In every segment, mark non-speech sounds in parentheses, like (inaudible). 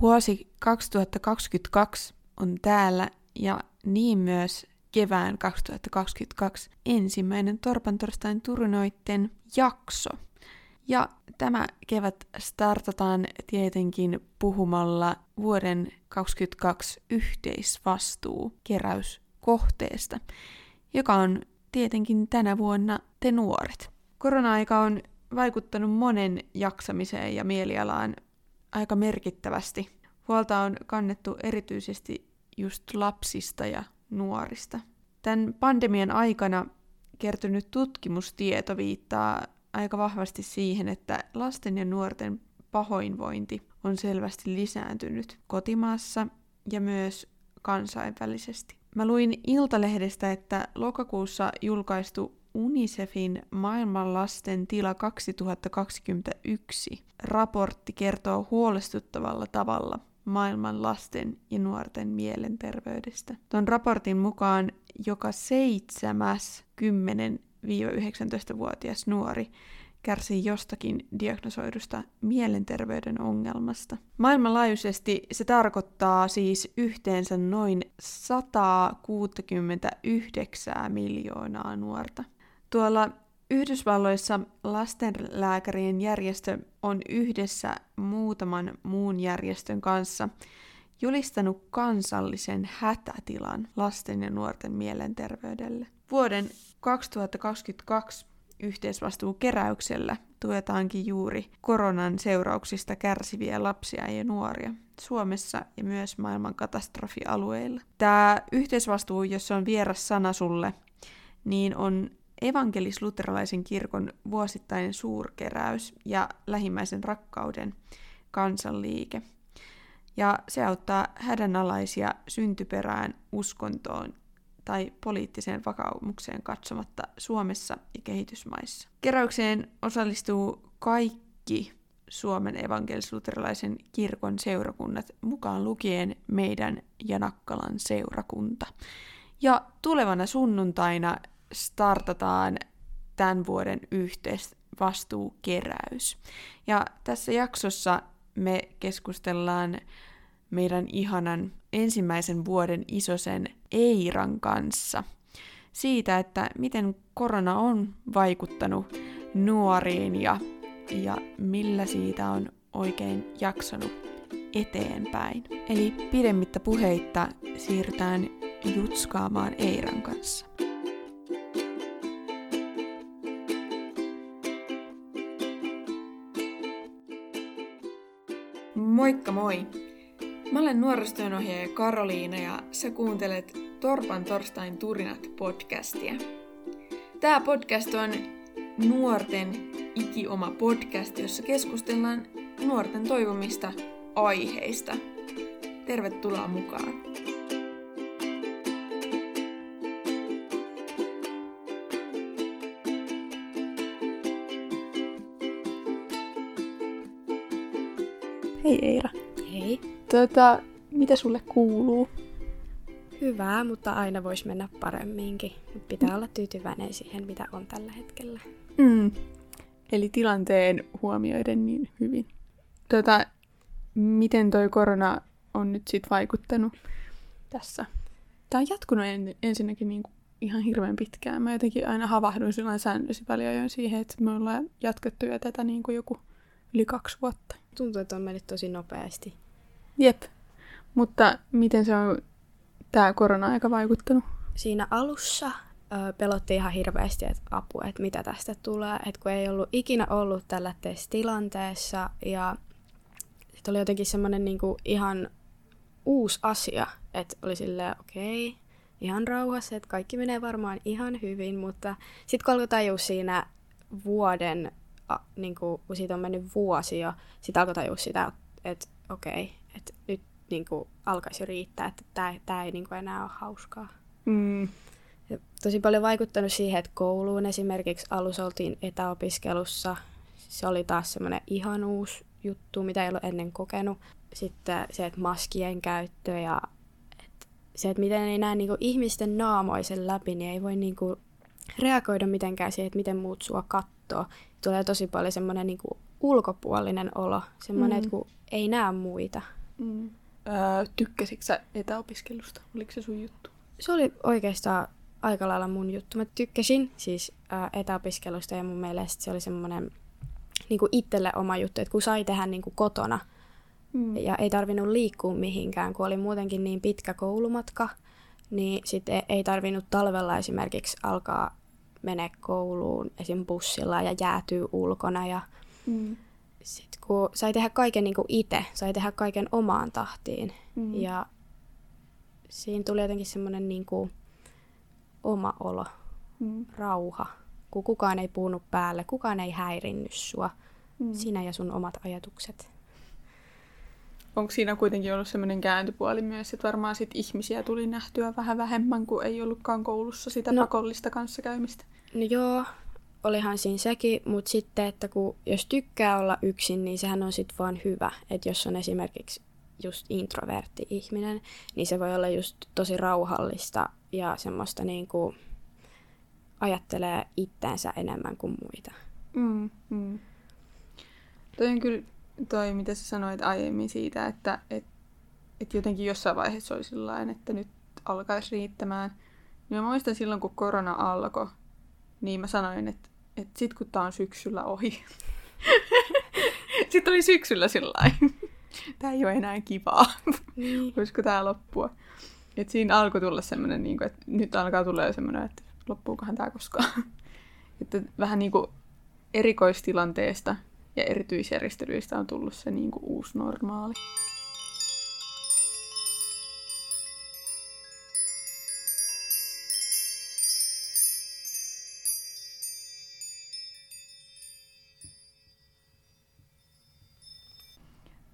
Vuosi 2022 on täällä ja niin myös kevään 2022 ensimmäinen Torpantorstain Turunoitten jakso. Ja tämä kevät startataan tietenkin puhumalla vuoden 2022 yhteisvastuu keräyskohteesta, joka on tietenkin tänä vuonna te nuoret. Korona-aika on vaikuttanut monen jaksamiseen ja mielialaan aika merkittävästi. Huolta on kannettu erityisesti just lapsista ja nuorista. Tämän pandemian aikana kertynyt tutkimustieto viittaa aika vahvasti siihen, että lasten ja nuorten pahoinvointi on selvästi lisääntynyt kotimaassa ja myös kansainvälisesti. Mä luin Iltalehdestä, että lokakuussa julkaistu UNICEFin maailman lasten tila 2021 raportti kertoo huolestuttavalla tavalla maailman lasten ja nuorten mielenterveydestä. Tuon raportin mukaan joka seitsemäs 10-19-vuotias nuori kärsii jostakin diagnosoidusta mielenterveyden ongelmasta. Maailmanlaajuisesti se tarkoittaa siis yhteensä noin 169 miljoonaa nuorta. Tuolla Yhdysvalloissa lastenlääkärien järjestö on yhdessä muutaman muun järjestön kanssa julistanut kansallisen hätätilan lasten ja nuorten mielenterveydelle. Vuoden 2022 yhteisvastuukeräyksellä tuetaankin juuri koronan seurauksista kärsiviä lapsia ja nuoria Suomessa ja myös maailman katastrofialueilla. Tämä yhteisvastuu, jos on vieras sana sulle, niin on evankelis-luterilaisen kirkon vuosittainen suurkeräys ja lähimmäisen rakkauden kansanliike. Ja se auttaa hädänalaisia syntyperään, uskontoon tai poliittiseen vakaumukseen katsomatta Suomessa ja kehitysmaissa. Keräykseen osallistuu kaikki Suomen evankelis-luterilaisen kirkon seurakunnat, mukaan lukien meidän ja Nakkalan seurakunta. Ja tulevana sunnuntaina startataan tämän vuoden yhteisvastuukeräys. Ja tässä jaksossa me keskustellaan meidän ihanan ensimmäisen vuoden isosen Eiran kanssa siitä, että miten korona on vaikuttanut nuoriin ja, ja millä siitä on oikein jaksanut eteenpäin. Eli pidemmittä puheitta siirrytään jutskaamaan Eiran kanssa. Moikka moi! Mä olen nuorisotyönohjaaja Karoliina ja sä kuuntelet Torpan torstain turinat podcastia. Tää podcast on nuorten ikioma podcast, jossa keskustellaan nuorten toivomista aiheista. Tervetuloa mukaan! Hei Eira. Hei. Tota, mitä sulle kuuluu? Hyvää, mutta aina voisi mennä paremminkin. Pitää olla tyytyväinen siihen, mitä on tällä hetkellä. Mm. Eli tilanteen huomioiden niin hyvin. Tota, miten toi korona on nyt sit vaikuttanut tässä? Tämä on jatkunut en, ensinnäkin niin kuin ihan hirveän pitkään. Mä jotenkin aina havahduin sillä säännöllisesti paljon siihen, että me ollaan jatkettu jo tätä niin kuin joku yli kaksi vuotta. Tuntuu, että on mennyt tosi nopeasti. Jep. Mutta miten se on tämä korona-aika vaikuttanut? Siinä alussa ö, pelotti ihan hirveästi, että apua, että mitä tästä tulee. Että kun ei ollut ikinä ollut tällä tilanteessa ja sitten oli jotenkin semmoinen niinku ihan uusi asia, että oli silleen, okei, okay, ihan rauhassa, että kaikki menee varmaan ihan hyvin, mutta sitten kun alkoi tajua siinä vuoden niin kuin, kun siitä on mennyt vuosi jo, sitten alkoi tajua sitä, että okei, okay, että nyt niin kuin, alkaisi riittää, että tämä, tämä ei niin kuin, enää ole hauskaa. Mm. Ja tosi paljon vaikuttanut siihen, että kouluun esimerkiksi alussa oltiin etäopiskelussa. Se oli taas semmoinen ihan uusi juttu, mitä ei ollut ennen kokenut. Sitten se, että maskien käyttö ja että se, että miten ei näe niin kuin, ihmisten naamoisen läpi, niin ei voi niin kuin, reagoida mitenkään siihen, että miten muut sua kattoo tulee tosi paljon semmoinen niin kuin ulkopuolinen olo, semmoinen, mm. että kun ei näe muita. Mm. Öö, tykkäsitkö sä etäopiskelusta? Oliko se sun juttu? Se oli oikeastaan aika lailla mun juttu. Mä tykkäsin siis ää, etäopiskelusta ja mun mielestä se oli semmoinen niin itselle oma juttu, että kun sai tehdä niin kuin kotona mm. ja ei tarvinnut liikkua mihinkään, kun oli muutenkin niin pitkä koulumatka, niin sitten ei tarvinnut talvella esimerkiksi alkaa mennä kouluun esim. bussilla ja jäätyy ulkona ja mm. sitten kun sai tehdä kaiken niin itse, sai tehdä kaiken omaan tahtiin mm. ja siinä tuli jotenkin semmoinen niin kuin oma olo, mm. rauha, kun kukaan ei puhunut päälle, kukaan ei häirinnyt sua, mm. sinä ja sun omat ajatukset. Onko siinä kuitenkin ollut semmoinen kääntöpuoli myös, että varmaan sit ihmisiä tuli nähtyä vähän vähemmän, kuin ei ollutkaan koulussa sitä no, pakollista kanssakäymistä? No joo, olihan siinä sekin, mutta sitten, että kun, jos tykkää olla yksin, niin sehän on sitten vaan hyvä. Että jos on esimerkiksi just introvertti ihminen, niin se voi olla just tosi rauhallista ja semmoista niin kuin ajattelee itteensä enemmän kuin muita. Mm, mm. Toi on kyllä toi, mitä sä sanoit aiemmin siitä, että et, et jotenkin jossain vaiheessa oli sellainen, että nyt alkaisi riittämään. Niin mä muistan silloin, kun korona alkoi, niin mä sanoin, että, että sit kun tää on syksyllä ohi. (laughs) Sitten oli syksyllä sillä (laughs) Tää ei ole enää kivaa. Niin. Voisiko tää loppua? Et siinä alkoi tulla semmoinen, niin että nyt alkaa tulla jo semmoinen, että loppuukohan tämä koskaan. (laughs) että vähän niin kuin erikoistilanteesta ja erityisjärjestelyistä on tullut se niin kuin uusi normaali.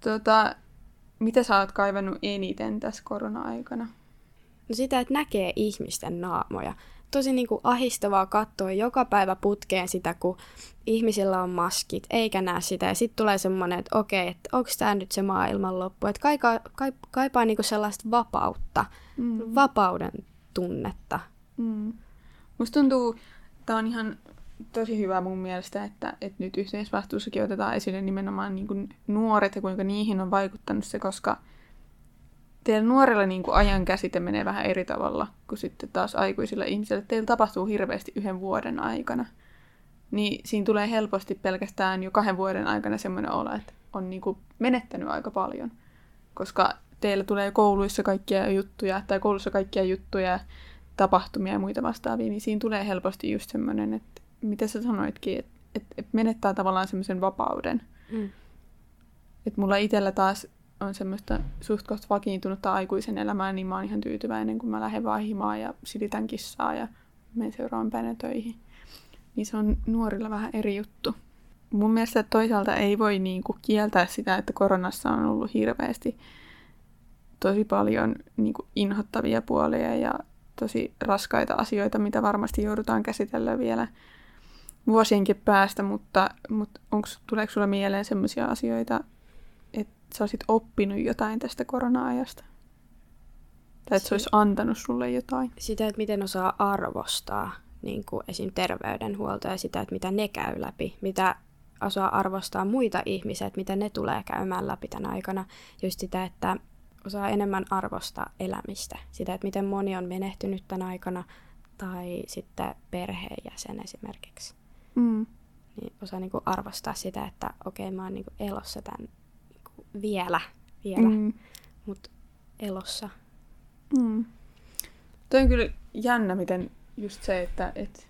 Tota, mitä sä oot kaivannut eniten tässä korona-aikana? No sitä, että näkee ihmisten naamoja. Tosi niin kuin ahistavaa katsoa joka päivä putkeen sitä, kun ihmisillä on maskit, eikä näe sitä. Ja sitten tulee semmoinen, että okei, että onko tämä nyt se maailmanloppu. Että kaipaa, kaipaa niin kuin sellaista vapautta, mm. vapauden tunnetta. Mm. Musta tuntuu, tämä on ihan tosi hyvä mun mielestä, että, että nyt yhteisvastuussakin otetaan esille nimenomaan niin kuin nuoret ja kuinka niihin on vaikuttanut se, koska teillä nuorilla niin kuin ajan käsite menee vähän eri tavalla kuin sitten taas aikuisilla ihmisillä. Teillä tapahtuu hirveästi yhden vuoden aikana. Niin siinä tulee helposti pelkästään jo kahden vuoden aikana semmoinen olo, että on niin kuin menettänyt aika paljon. Koska teillä tulee kouluissa kaikkia juttuja, tai koulussa kaikkia juttuja, tapahtumia ja muita vastaavia, niin siinä tulee helposti just semmoinen, että mitä sä sanoitkin, että et, et menettää tavallaan semmoisen vapauden. Mm. Että mulla itsellä taas on semmoista suht kohta vakiintunutta aikuisen elämää, niin mä oon ihan tyytyväinen, kun mä lähden vaan ja silitän kissaa ja menen seuraavan päivänä töihin. Niin se on nuorilla vähän eri juttu. Mun mielestä toisaalta ei voi niinku kieltää sitä, että koronassa on ollut hirveästi tosi paljon niinku inhottavia puolia ja tosi raskaita asioita, mitä varmasti joudutaan käsitellä vielä vuosienkin päästä, mutta, mutta onks, tuleeko sulla mieleen sellaisia asioita, että sä olisit oppinut jotain tästä korona-ajasta? Tai että se olisi antanut sulle jotain? Sitä, että miten osaa arvostaa niin kuin esim. terveydenhuoltoa ja sitä, että mitä ne käy läpi, mitä osaa arvostaa muita ihmisiä, että mitä ne tulee käymään läpi tämän aikana. Just sitä, että osaa enemmän arvostaa elämistä. Sitä, että miten moni on menehtynyt tämän aikana, tai sitten perheenjäsen esimerkiksi. Mm. Niin osaa niinku arvostaa sitä, että okei, okay, mä oon niinku elossa tämän vielä, vielä, mm. mutta elossa. Mm. Toi on kyllä jännä, miten just se, että et,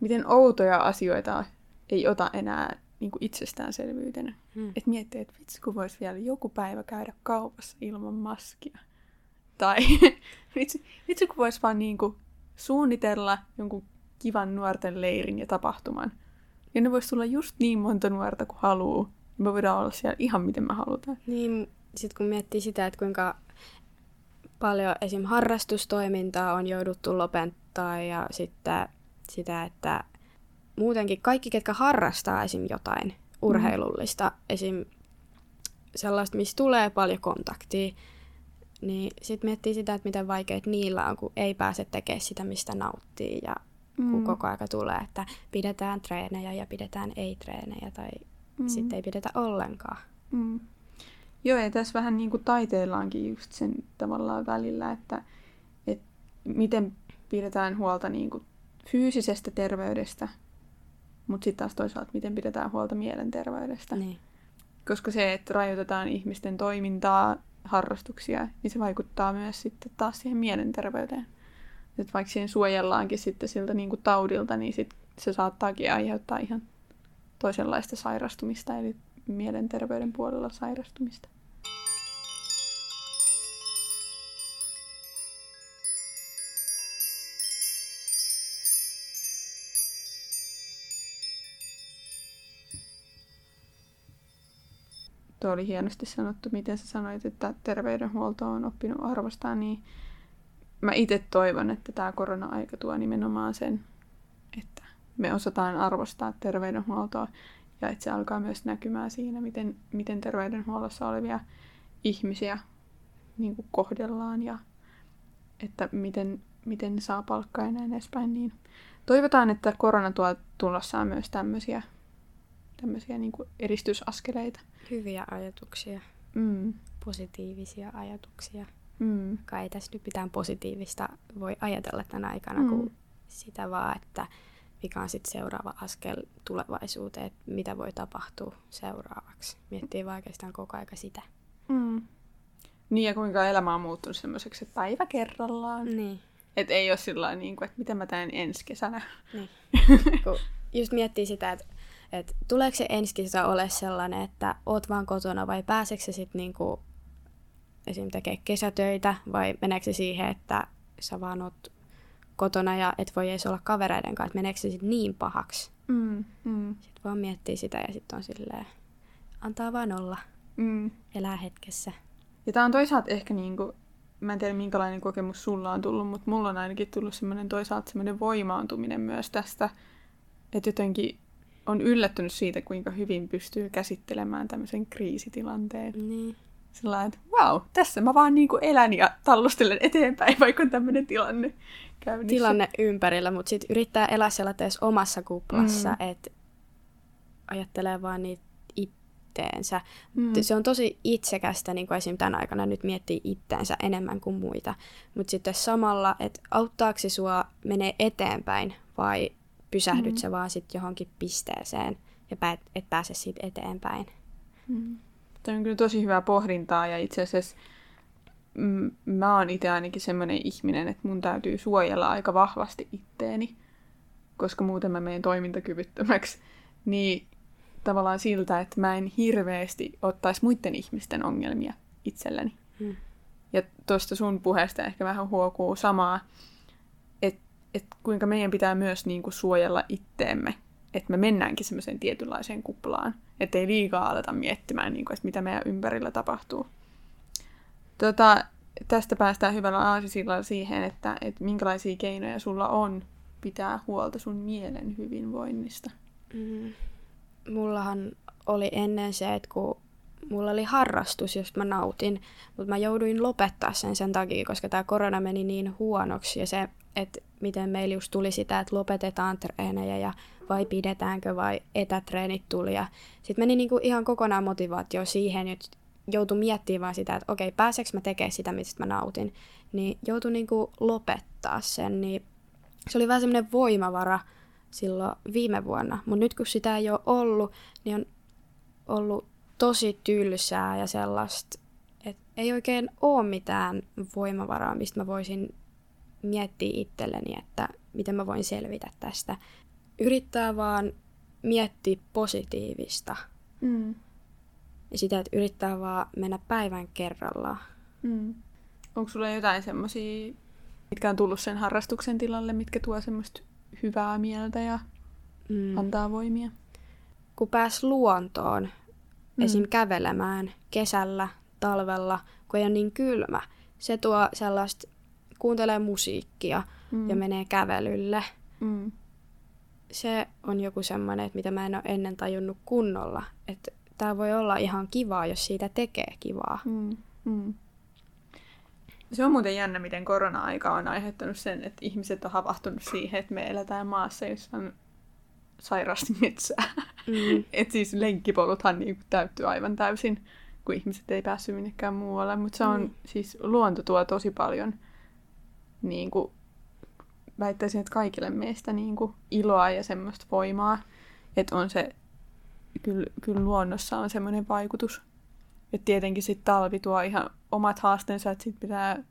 miten outoja asioita ei ota enää niin kuin itsestäänselvyytenä. Mm. Että miettii, että vitsi kun voisi vielä joku päivä käydä kaupassa ilman maskia. Tai (laughs) vitsi, vitsi kun voisi vaan niin kuin suunnitella jonkun kivan nuorten leirin ja tapahtuman. Ja ne voisi tulla just niin monta nuorta kuin haluaa. Me voidaan olla siellä ihan miten me halutaan. Niin, sitten kun miettii sitä, että kuinka paljon esim. harrastustoimintaa on jouduttu lopettaa ja sitten sitä, että muutenkin kaikki, ketkä harrastaa esim. jotain urheilullista, mm. esim. sellaista, missä tulee paljon kontaktia, niin sitten miettii sitä, että miten vaikeat niillä on, kun ei pääse tekemään sitä, mistä nauttii ja mm. kun koko aika tulee, että pidetään treenejä ja pidetään ei-treenejä tai mm. sitten ei pidetä ollenkaan. Mm. Joo, ja tässä vähän niin kuin taiteillaankin just sen tavallaan välillä, että, että miten pidetään huolta niin kuin fyysisestä terveydestä, mutta sitten taas toisaalta miten pidetään huolta mielenterveydestä. Niin. Koska se, että rajoitetaan ihmisten toimintaa, harrastuksia, niin se vaikuttaa myös sitten taas siihen mielenterveyteen. Että vaikka siihen suojellaankin sitten siltä niin kuin taudilta, niin sit se saattaakin aiheuttaa ihan toisenlaista sairastumista, eli mielenterveyden puolella sairastumista. Tuo oli hienosti sanottu, miten sä sanoit, että terveydenhuolto on oppinut arvostaa, niin mä itse toivon, että tämä korona-aika tuo nimenomaan sen, me osataan arvostaa terveydenhuoltoa ja että se alkaa myös näkymään siinä, miten, miten terveydenhuollossa olevia ihmisiä niin kuin kohdellaan ja että miten, miten saa palkkaa ja näin edespäin. Niin toivotaan, että korona tuo tulossaan myös tämmöisiä, tämmöisiä niin kuin edistysaskeleita. Hyviä ajatuksia, Mm. positiivisia ajatuksia. Mm. Kai ei tässä nyt mitään positiivista voi ajatella tänä aikana, Mm. kuin sitä vaan, että mikä on sitten seuraava askel tulevaisuuteen, että mitä voi tapahtua seuraavaksi. Miettii vaan oikeastaan koko aika sitä. Mm. Niin ja kuinka elämä on muuttunut semmoiseksi, että päivä kerrallaan. Niin. Että ei ole sillä niin kuin, että miten mä teen ensi kesänä. Niin. (laughs) Kun just miettii sitä, että, että tuleeko se ensi kesä ole sellainen, että oot vaan kotona vai pääseekö se sitten niinku esim. tekee kesätöitä vai meneekö se siihen, että sä vaan oot kotona ja et voi edes olla kavereiden kanssa, että meneekö se sitten niin pahaksi. Mm. Mm. Sitten vaan miettii sitä ja sitten on silleen, antaa vaan olla, Mm. elää hetkessä. Ja tää on toisaalta ehkä niinku, mä en tiedä minkälainen kokemus sulla on tullut, mutta mulla on ainakin tullut semmoinen toisaalta semmoinen voimaantuminen myös tästä, että jotenkin on yllättynyt siitä, kuinka hyvin pystyy käsittelemään tämmöisen kriisitilanteen. Niin. Sillä että wow, tässä mä vaan niinku elän ja tallustelen eteenpäin, (laughs) vaikka on tämmöinen tilanne käynnissä. Tilanne ympärillä, mutta sitten yrittää elää sellaisessa omassa kuplassa, mm. että ajattelee vaan niitä itteensä. Mm. Se on tosi itsekästä, niin kuin esim. tänä aikana nyt miettii itteensä enemmän kuin muita. Mutta sitten samalla, että auttaako se sua menee eteenpäin vai pysähdyt Mm. sä vaan sitten johonkin pisteeseen ja päät, et pääse siitä eteenpäin. Mm. Tämä on kyllä tosi hyvää pohdintaa ja itse asiassa mm, mä oon itse ainakin semmoinen ihminen, että mun täytyy suojella aika vahvasti itteeni, koska muuten mä menen toimintakyvyttömäksi. Niin tavallaan siltä, että mä en hirveästi ottaisi muiden ihmisten ongelmia itselleni. Mm. Ja tuosta sun puheesta ehkä vähän huokuu samaa, että et kuinka meidän pitää myös niinku suojella itteemme, että me mennäänkin semmoiseen tietynlaiseen kuplaan, ettei liikaa aleta miettimään, niinku, että mitä meidän ympärillä tapahtuu. Tota, tästä päästään hyvällä aasisillalla siihen, että, että minkälaisia keinoja sulla on pitää huolta sun mielen hyvinvoinnista. Mm. Mullahan oli ennen se, että kun mulla oli harrastus, josta mä nautin, mutta mä jouduin lopettaa sen sen takia, koska tämä korona meni niin huonoksi ja se, että miten meillä just tuli sitä, että lopetetaan treenejä ja vai pidetäänkö vai etätreenit tuli. Sitten meni niinku ihan kokonaan motivaatio siihen, että joutui miettimään vaan sitä, että okei, pääseekö mä tekemään sitä, mistä mä nautin, niin joutui niinku lopettaa sen, niin se oli vähän semmoinen voimavara silloin viime vuonna, mutta nyt kun sitä ei ole ollut, niin on ollut tosi tylsää ja sellaista, että ei oikein ole mitään voimavaraa, mistä mä voisin miettiä itselleni, että miten mä voin selvitä tästä. Yrittää vaan miettiä positiivista Mm. ja sitä, että yrittää vaan mennä päivän kerrallaan. Mm. Onko sulla jotain semmoisia, mitkä on tullut sen harrastuksen tilalle, mitkä tuo semmoista hyvää mieltä ja Mm. antaa voimia? Kun pääs luontoon, Mm. esim. kävelemään kesällä, talvella, kun ei ole niin kylmä, se tuo sellaista, kuuntelee musiikkia Mm. ja menee kävelylle. Mm. Se on joku semmoinen, että mitä mä en ole ennen tajunnut kunnolla. Että tämä voi olla ihan kivaa, jos siitä tekee kivaa. Mm. Mm. Se on muuten jännä, miten korona-aika on aiheuttanut sen, että ihmiset on havahtunut siihen, että me eletään maassa, jossa on sairaasti metsää. Mm. (laughs) Et siis lenkkipoluthan niin täyttyy aivan täysin kun ihmiset ei päässyt minnekään muualle. Mutta se on, Mm. siis luonto tuo tosi paljon, niin kuin, väittäisin, että kaikille meistä niin kuin, iloa ja semmoista voimaa. Että on se, kyllä, kyllä luonnossa on semmoinen vaikutus. Että tietenkin sitten talvi tuo ihan omat haasteensa, että sitten pitää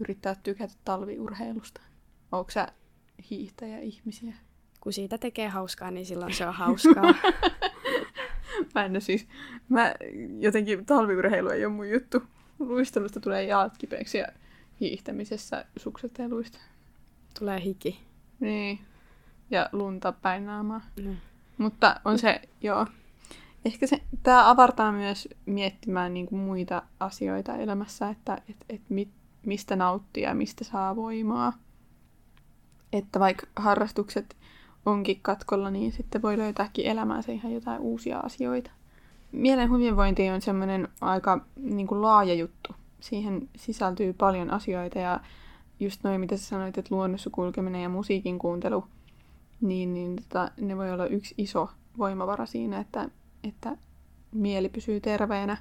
yrittää tykätä talviurheilusta. Onko sä hiihtäjä ihmisiä? Kun siitä tekee hauskaa, niin silloin se on hauskaa. (laughs) Mä en siis, mä jotenkin talviurheilu ei ole mun juttu. Luistelusta tulee jalat kipeäksi ja hiihtämisessä sukseteluista. Tulee hiki. Niin. Ja lunta päin naamaa. Mm. Mutta on se, joo. Ehkä se, tämä avartaa myös miettimään niin kuin muita asioita elämässä, että et, et mit, mistä nauttii ja mistä saa voimaa. Että vaikka harrastukset onkin katkolla, niin sitten voi löytääkin elämäänsä ihan jotain uusia asioita. Mielen hyvinvointi on semmoinen aika niin kuin laaja juttu. Siihen sisältyy paljon asioita ja just noin, mitä sä sanoit, että luonnossa kulkeminen ja musiikin kuuntelu, niin, niin tota, ne voi olla yksi iso voimavara siinä, että, että mieli pysyy terveenä.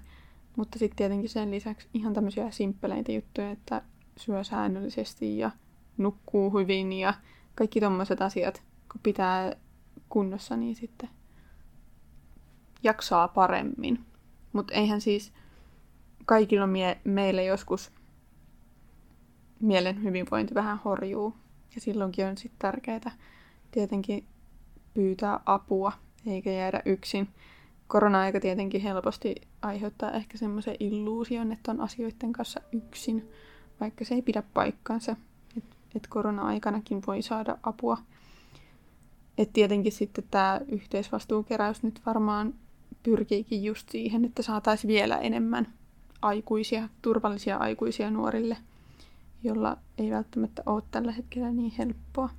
Mutta sitten tietenkin sen lisäksi ihan tämmöisiä simppeleitä juttuja, että syö säännöllisesti ja nukkuu hyvin ja kaikki tommoset asiat, kun pitää kunnossa, niin sitten jaksaa paremmin. Mutta eihän siis kaikilla mie- meillä joskus mielen hyvinvointi vähän horjuu. Ja silloinkin on sitten tärkeää tietenkin pyytää apua, eikä jäädä yksin. Korona-aika tietenkin helposti aiheuttaa ehkä semmoisen illuusion, että on asioiden kanssa yksin, vaikka se ei pidä paikkaansa. Että et korona-aikanakin voi saada apua. Et tietenkin sitten tämä yhteisvastuukeräys nyt varmaan pyrkiikin just siihen, että saataisiin vielä enemmän aikuisia, turvallisia aikuisia nuorille, jolla ei välttämättä ole tällä hetkellä niin helppoa.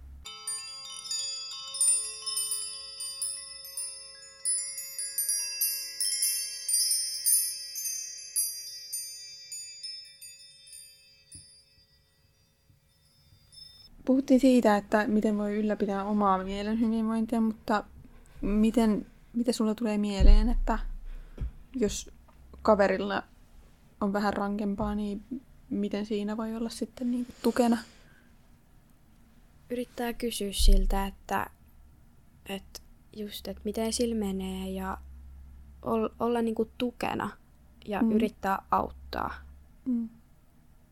Puhuttiin siitä, että miten voi ylläpitää omaa mielen hyvinvointia, mutta miten, miten sulla tulee mieleen, että jos kaverilla on vähän rankempaa, niin miten siinä voi olla sitten niin tukena? Yrittää kysyä siltä, että, että just, että miten sillä menee ja ol, olla niinku tukena ja Mm. yrittää auttaa. Mm.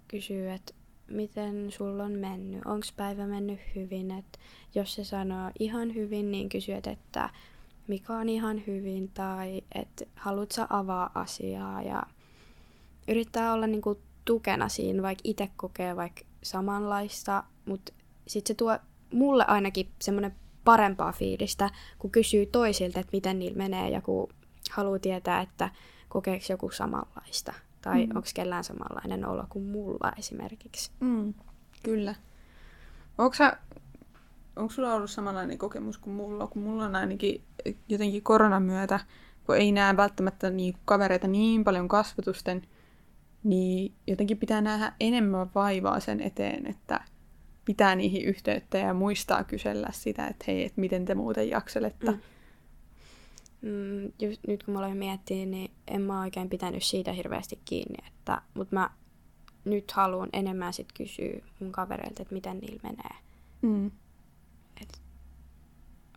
Kysyy, että miten sulla on mennyt, onko päivä mennyt hyvin. Et jos se sanoo ihan hyvin, niin kysyt, että mikä on ihan hyvin tai että haluat sä avaa asiaa ja yrittää olla niinku tukena siinä, vaikka itse kokee vaikka samanlaista, mutta sitten se tuo mulle ainakin semmoinen parempaa fiilistä, kun kysyy toisilta, että miten niillä menee ja kun haluaa tietää, että kokeeko joku samanlaista tai Mm. onko kellään samanlainen olo kuin mulla esimerkiksi. Mm. Kyllä. Onko onko sulla ollut samanlainen kokemus kuin mulla, kun mulla on ainakin jotenkin koronan myötä, kun ei näe välttämättä niin kavereita niin paljon kasvatusten, niin jotenkin pitää nähdä enemmän vaivaa sen eteen, että pitää niihin yhteyttä ja muistaa kysellä sitä, että hei, että miten te muuten jakselette. Mm. Mm, just nyt kun mä aloin miettiä, niin en mä oikein pitänyt siitä hirveästi kiinni, että, mutta mä nyt haluan enemmän sit kysyä mun kavereilta, että miten niillä menee. Mm.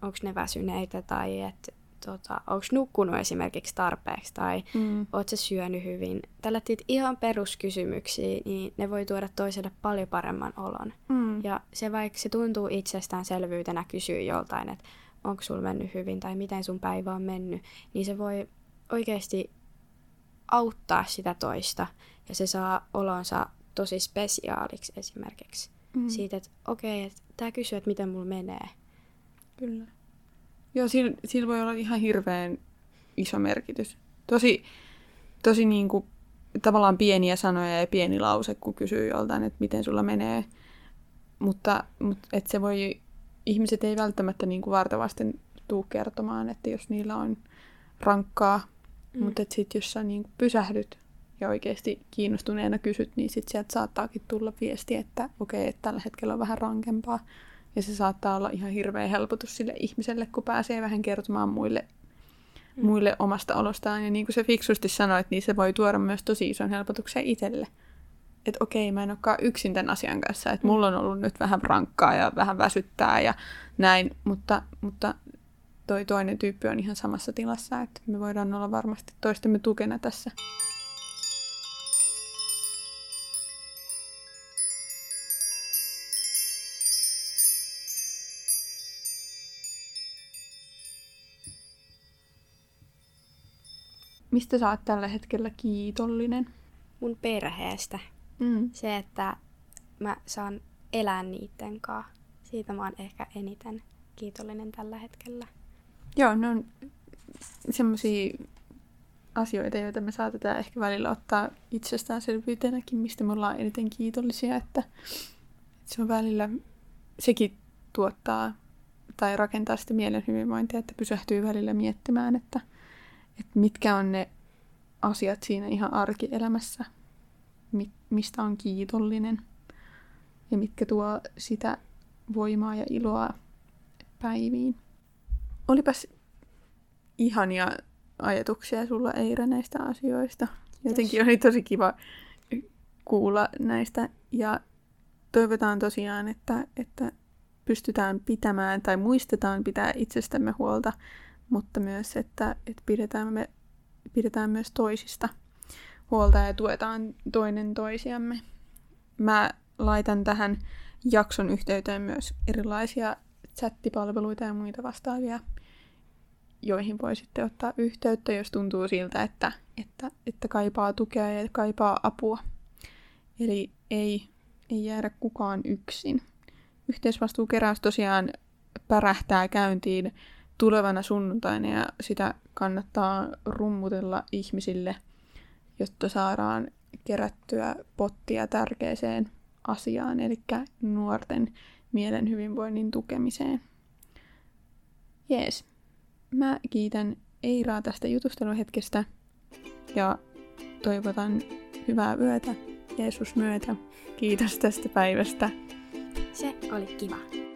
Onko ne väsyneitä tai että tota, onko nukkunut esimerkiksi tarpeeksi tai Mm. oot sä syönyt hyvin. Tällaiset ihan peruskysymyksiä, niin ne voi tuoda toiselle paljon paremman olon. Mm. Ja se vaikka se tuntuu itsestäänselvyytenä kysyä joltain, että onko sulla mennyt hyvin tai miten sun päivä on mennyt, niin se voi oikeasti auttaa sitä toista ja se saa olonsa tosi spesiaaliksi esimerkiksi. Mm. Siitä, että okei, että tämä kysyy, että miten mulla menee. Kyllä. Joo, sillä, sillä voi olla ihan hirveän iso merkitys. Tosi, tosi niin kuin, tavallaan pieniä sanoja ja pieni lause, kun kysyy joltain, että miten sulla menee. Mutta, mutta et se voi, ihmiset ei välttämättä niin kuin vartavasten tuu kertomaan, että jos niillä on rankkaa. Mm. Mutta sitten jos sä niin kuin pysähdyt ja oikeasti kiinnostuneena kysyt, niin sitten sieltä saattaakin tulla viesti, että okei, että tällä hetkellä on vähän rankempaa. Ja se saattaa olla ihan hirveä helpotus sille ihmiselle, kun pääsee vähän kertomaan muille mm. muille omasta olostaan. Ja niin kuin sä fiksusti sanoit, niin se voi tuoda myös tosi ison helpotuksen itselle. Että okei, mä en olekaan yksin tämän asian kanssa. Että mulla on ollut nyt vähän rankkaa ja vähän väsyttää ja näin. Mutta, mutta toi toinen tyyppi on ihan samassa tilassa. Että me voidaan olla varmasti toistemme tukena tässä. Mistä sä oot tällä hetkellä kiitollinen? Mun perheestä. Mm. Se, että mä saan elää niiden kanssa. Siitä mä oon ehkä eniten kiitollinen tällä hetkellä. Joo, ne on semmoisia asioita, joita me saatetaan ehkä välillä ottaa itsestäänselvyytenäkin, mistä me ollaan eniten kiitollisia, että se on välillä, sekin tuottaa tai rakentaa sitä mielen hyvinvointia, että pysähtyy välillä miettimään, että että mitkä on ne asiat siinä ihan arkielämässä, mi- mistä on kiitollinen ja mitkä tuo sitä voimaa ja iloa päiviin. Olipas ihania ajatuksia sulla Eira näistä asioista. Jotenkin yes. oli tosi kiva kuulla näistä ja toivotaan tosiaan, että, että pystytään pitämään tai muistetaan pitää itsestämme huolta mutta myös, että, että pidetään, me, pidetään myös toisista huolta ja tuetaan toinen toisiamme. Mä laitan tähän jakson yhteyteen myös erilaisia chattipalveluita ja muita vastaavia, joihin voi sitten ottaa yhteyttä, jos tuntuu siltä, että, että, että kaipaa tukea ja kaipaa apua. Eli ei, ei jäädä kukaan yksin. Yhteisvastuukeräys tosiaan pärähtää käyntiin tulevana sunnuntaina ja sitä kannattaa rummutella ihmisille, jotta saadaan kerättyä pottia tärkeäseen asiaan, eli nuorten mielen hyvinvoinnin tukemiseen. Jees. Mä kiitän Eiraa tästä jutusteluhetkestä ja toivotan hyvää yötä Jeesus myötä. Kiitos tästä päivästä. Se oli kiva.